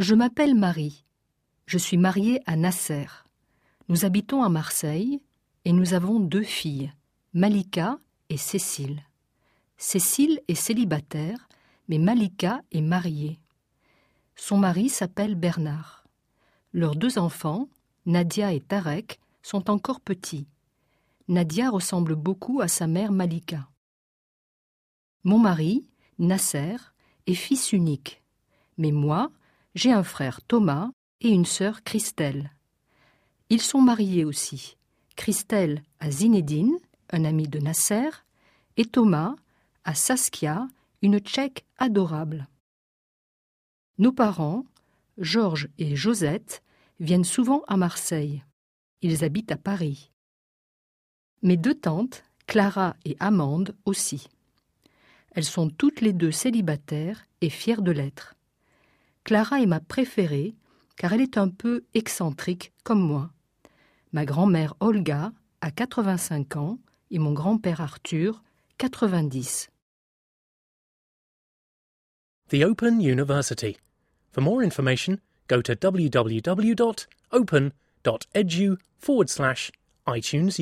Je m'appelle Marie. Je suis mariée à Nasser. Nous habitons à Marseille et nous avons deux filles, Malika et Cécile. Cécile est célibataire, mais Malika est mariée. Son mari s'appelle Bernard. Leurs deux enfants, Nadia et Tarek, sont encore petits. Nadia ressemble beaucoup à sa mère Malika. Mon mari, Nasser, est fils unique. Mais moi, j'ai un frère Thomas et une sœur Christelle. Ils sont mariés aussi. Christelle à Zinedine, un ami de Nasser, et Thomas à Saskia, une tchèque adorable. Nos parents, Georges et Josette, viennent souvent à Marseille. Ils habitent à Paris. Mes deux tantes, Clara et Amande aussi. Elles sont toutes les deux célibataires et fières de l'être. Clara est ma préférée car elle est un peu excentrique comme moi. Ma grand-mère Olga a 85 ans et mon grand-père Arthur 90. The Open University. For more information, go to www.open.edu forward slash iTunes.